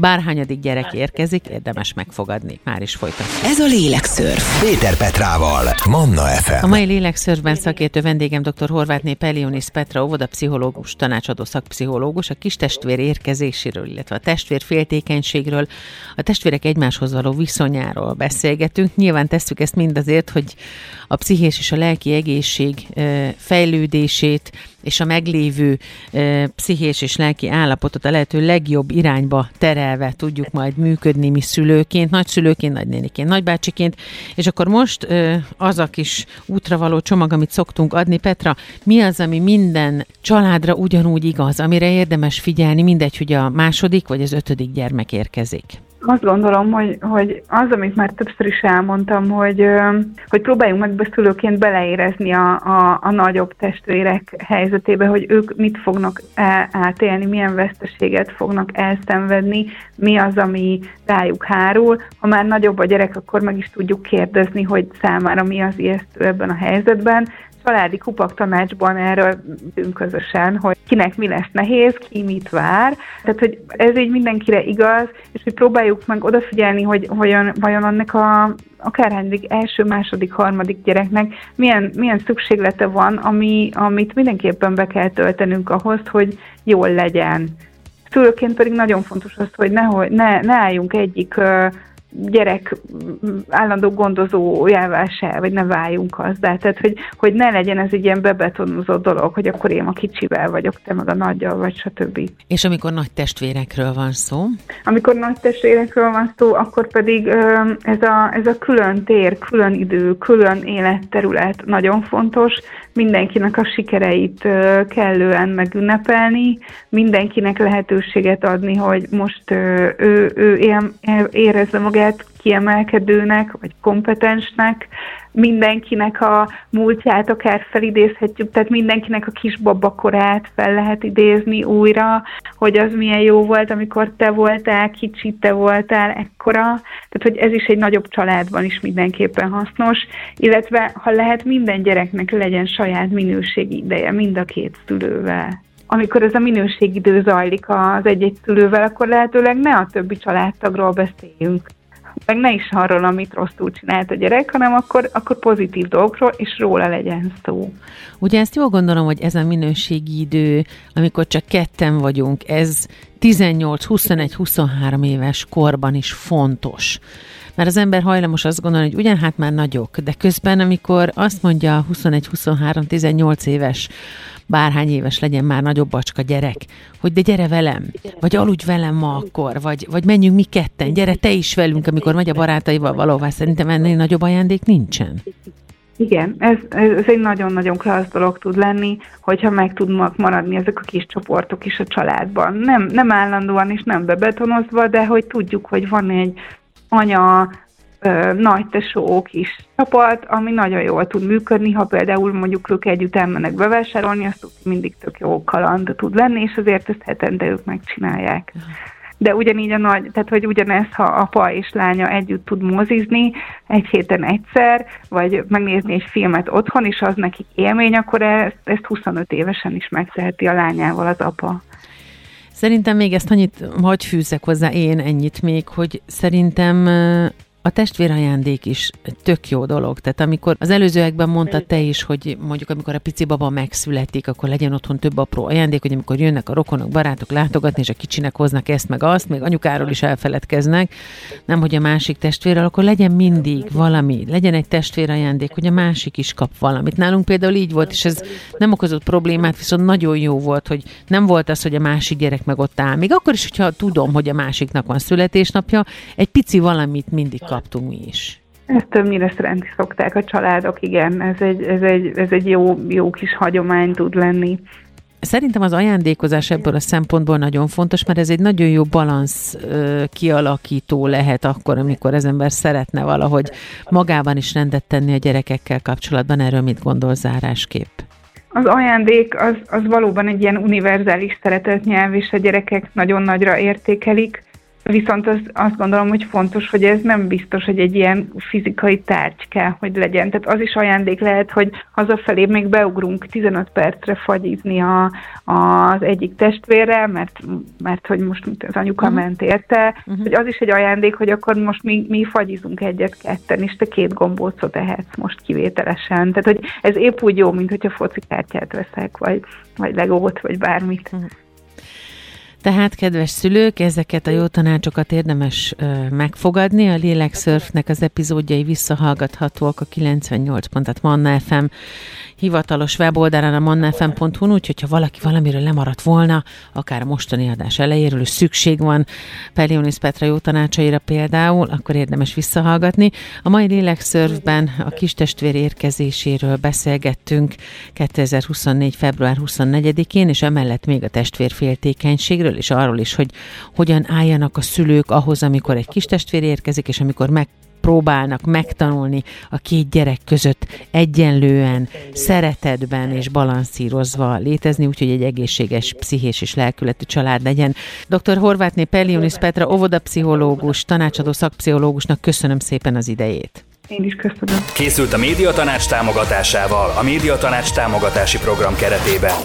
bárhányadik gyerek érkezik, érdemes megfogadni. Már is folytat. Ez a Lélekszörf. Péter Petrával, Manna FM. A mai Lélekszörfben szakértő vendégem dr. Horváth Elionész Petra, óvodapszichológus, tanácsadó szakpszichológus, a kis testvér érkezéséről, illetve a testvér féltékenységről, a testvérek egymáshoz való viszonyáról beszélgetünk. Nyilván tesszük ezt mindazért, hogy a pszichés és a lelki egészség fejlődését és a meglévő pszichés és lelki állapotot a lehető legjobb irányba terelve tudjuk majd működni mi szülőként, nagyszülőként, nagynéniként, nagybácsiként, és akkor most az a kis útra való csomag, amit szoktunk adni. Petra, mi az, ami minden családra ugyanúgy igaz, amire érdemes figyelni, mindegy, hogy a második vagy az ötödik gyermek érkezik? Azt gondolom, hogy, hogy az, amit már többször is elmondtam, hogy, hogy próbáljunk meg beszülőként beleérezni a, a, a nagyobb testvérek helyzetébe, hogy ők mit fognak átélni, milyen veszteséget fognak elszenvedni, mi az, ami rájuk hárul. Ha már nagyobb a gyerek, akkor meg is tudjuk kérdezni, hogy számára mi az ijesztő ebben a helyzetben, családi kupak tanácsban erről közösen, hogy kinek mi lesz nehéz, ki mit vár. Tehát, hogy ez így mindenkire igaz, és hogy próbáljuk meg odafigyelni, hogy vajon, vajon annak a akárhánydik első, második, harmadik gyereknek milyen, milyen szükséglete van, ami, amit mindenképpen be kell töltenünk ahhoz, hogy jól legyen. Szülőként pedig nagyon fontos az, hogy nehogy, ne, ne álljunk egyik gyerek állandó gondozójává se, vagy ne váljunk azzá. Tehát, hogy, hogy ne legyen ez egy ilyen bebetonozott dolog, hogy akkor én a kicsivel vagyok, te meg a nagyjal, vagy stb. És amikor nagy testvérekről van szó? Amikor nagy testvérekről van szó, akkor pedig ez a, ez a külön tér, külön idő, külön életterület nagyon fontos. Mindenkinek a sikereit kellően megünnepelni, mindenkinek lehetőséget adni, hogy most ő, ő érezze magát magát kiemelkedőnek, vagy kompetensnek, mindenkinek a múltját akár felidézhetjük, tehát mindenkinek a kisbabakorát fel lehet idézni újra, hogy az milyen jó volt, amikor te voltál, kicsit te voltál, ekkora. Tehát, hogy ez is egy nagyobb családban is mindenképpen hasznos, illetve ha lehet minden gyereknek legyen saját minőségi ideje mind a két szülővel. Amikor ez a minőségidő zajlik az egy-egy szülővel, akkor lehetőleg ne a többi családtagról beszéljünk meg ne is arról, amit rosszul csinált a gyerek, hanem akkor, akkor pozitív dolgokról, és róla legyen szó. Ugye ezt jól gondolom, hogy ez a minőségi idő, amikor csak ketten vagyunk, ez 18, 21, 23 éves korban is fontos. Mert az ember hajlamos azt gondolni, hogy ugyan hát már nagyok, de közben, amikor azt mondja 21, 23, 18 éves bárhány éves legyen már nagyobb bacska gyerek, hogy de gyere velem, vagy aludj velem ma akkor, vagy, vagy menjünk mi ketten, gyere te is velünk, amikor megy a barátaival valahová. Szerintem ennél nagyobb ajándék nincsen. Igen, ez, ez egy nagyon-nagyon klassz dolog tud lenni, hogyha meg tudnak maradni ezek a kis csoportok is a családban. Nem, nem állandóan és nem bebetonozva, de hogy tudjuk, hogy van egy anya, nagy tesó kis csapat, ami nagyon jól tud működni, ha például mondjuk ők együtt elmennek bevásárolni, azt mindig tök jó kaland tud lenni, és azért ezt hetente ők megcsinálják. De ugyanígy a nagy, tehát hogy ugyanez, ha apa és lánya együtt tud mozizni egy héten egyszer, vagy megnézni egy filmet otthon, és az nekik élmény, akkor ezt, ezt 25 évesen is megteheti a lányával az apa. Szerintem még ezt annyit, hogy fűzek hozzá én ennyit még, hogy szerintem a testvérajándék is tök jó dolog. Tehát amikor az előzőekben mondta te is, hogy mondjuk amikor a pici baba megszületik, akkor legyen otthon több apró ajándék, hogy amikor jönnek a rokonok, barátok látogatni, és a kicsinek hoznak ezt meg azt, még anyukáról is elfeledkeznek, nem hogy a másik testvérrel, akkor legyen mindig valami, legyen egy testvérajándék, hogy a másik is kap valamit. Nálunk például így volt, és ez nem okozott problémát, viszont nagyon jó volt, hogy nem volt az, hogy a másik gyerek meg ott áll. Még akkor is, hogyha tudom, hogy a másiknak van születésnapja, egy pici valamit mindig kaptunk mi is. Ezt többnyire szeretni szokták a családok, igen, ez egy, ez egy, ez egy jó, jó kis hagyomány tud lenni. Szerintem az ajándékozás ebből a szempontból nagyon fontos, mert ez egy nagyon jó balansz kialakító lehet akkor, amikor az ember szeretne valahogy magában is rendet tenni a gyerekekkel kapcsolatban. Erről mit gondol zárásképp? Az ajándék az, az valóban egy ilyen univerzális szeretetnyelv, és a gyerekek nagyon nagyra értékelik. Viszont az, azt gondolom, hogy fontos, hogy ez nem biztos, hogy egy ilyen fizikai tárgy kell, hogy legyen. Tehát az is ajándék lehet, hogy hazafelé még beugrunk 15 percre fagyizni a, az egyik testvérre, mert, mert hogy most az anyuka uh-huh. ment érte, uh-huh. hogy az is egy ajándék, hogy akkor most mi, mi fagyizunk egyet-ketten, és te két gombócot ehetsz most kivételesen. Tehát, hogy ez épp úgy jó, mint hogyha focikártyát veszek, vagy, vagy legót, vagy bármit. Uh-huh. Tehát, kedves szülők, ezeket a jó tanácsokat érdemes ö, megfogadni. A Lélekszörfnek az epizódjai visszahallgathatóak a 98 pontat Manna FM hivatalos weboldalán a mannafm.hu, úgyhogy ha valaki valamiről lemaradt volna, akár a mostani adás elejéről is szükség van Pelionis Petra jó tanácsaira például, akkor érdemes visszahallgatni. A mai lélekszörfben a kistestvér érkezéséről beszélgettünk 2024. február 24-én, és emellett még a testvérféltékenységről, és arról is, hogy hogyan álljanak a szülők ahhoz, amikor egy kistestvér érkezik, és amikor meg próbálnak megtanulni a két gyerek között egyenlően, szeretetben és balanszírozva létezni, úgyhogy egy egészséges pszichés és lelkületű család legyen. Dr. Horvátné Pellionis Petra, óvodapszichológus, tanácsadó szakpszichológusnak köszönöm szépen az idejét. Én is köszönöm. Készült a Médiatanács támogatásával, a Médiatanács támogatási program keretében.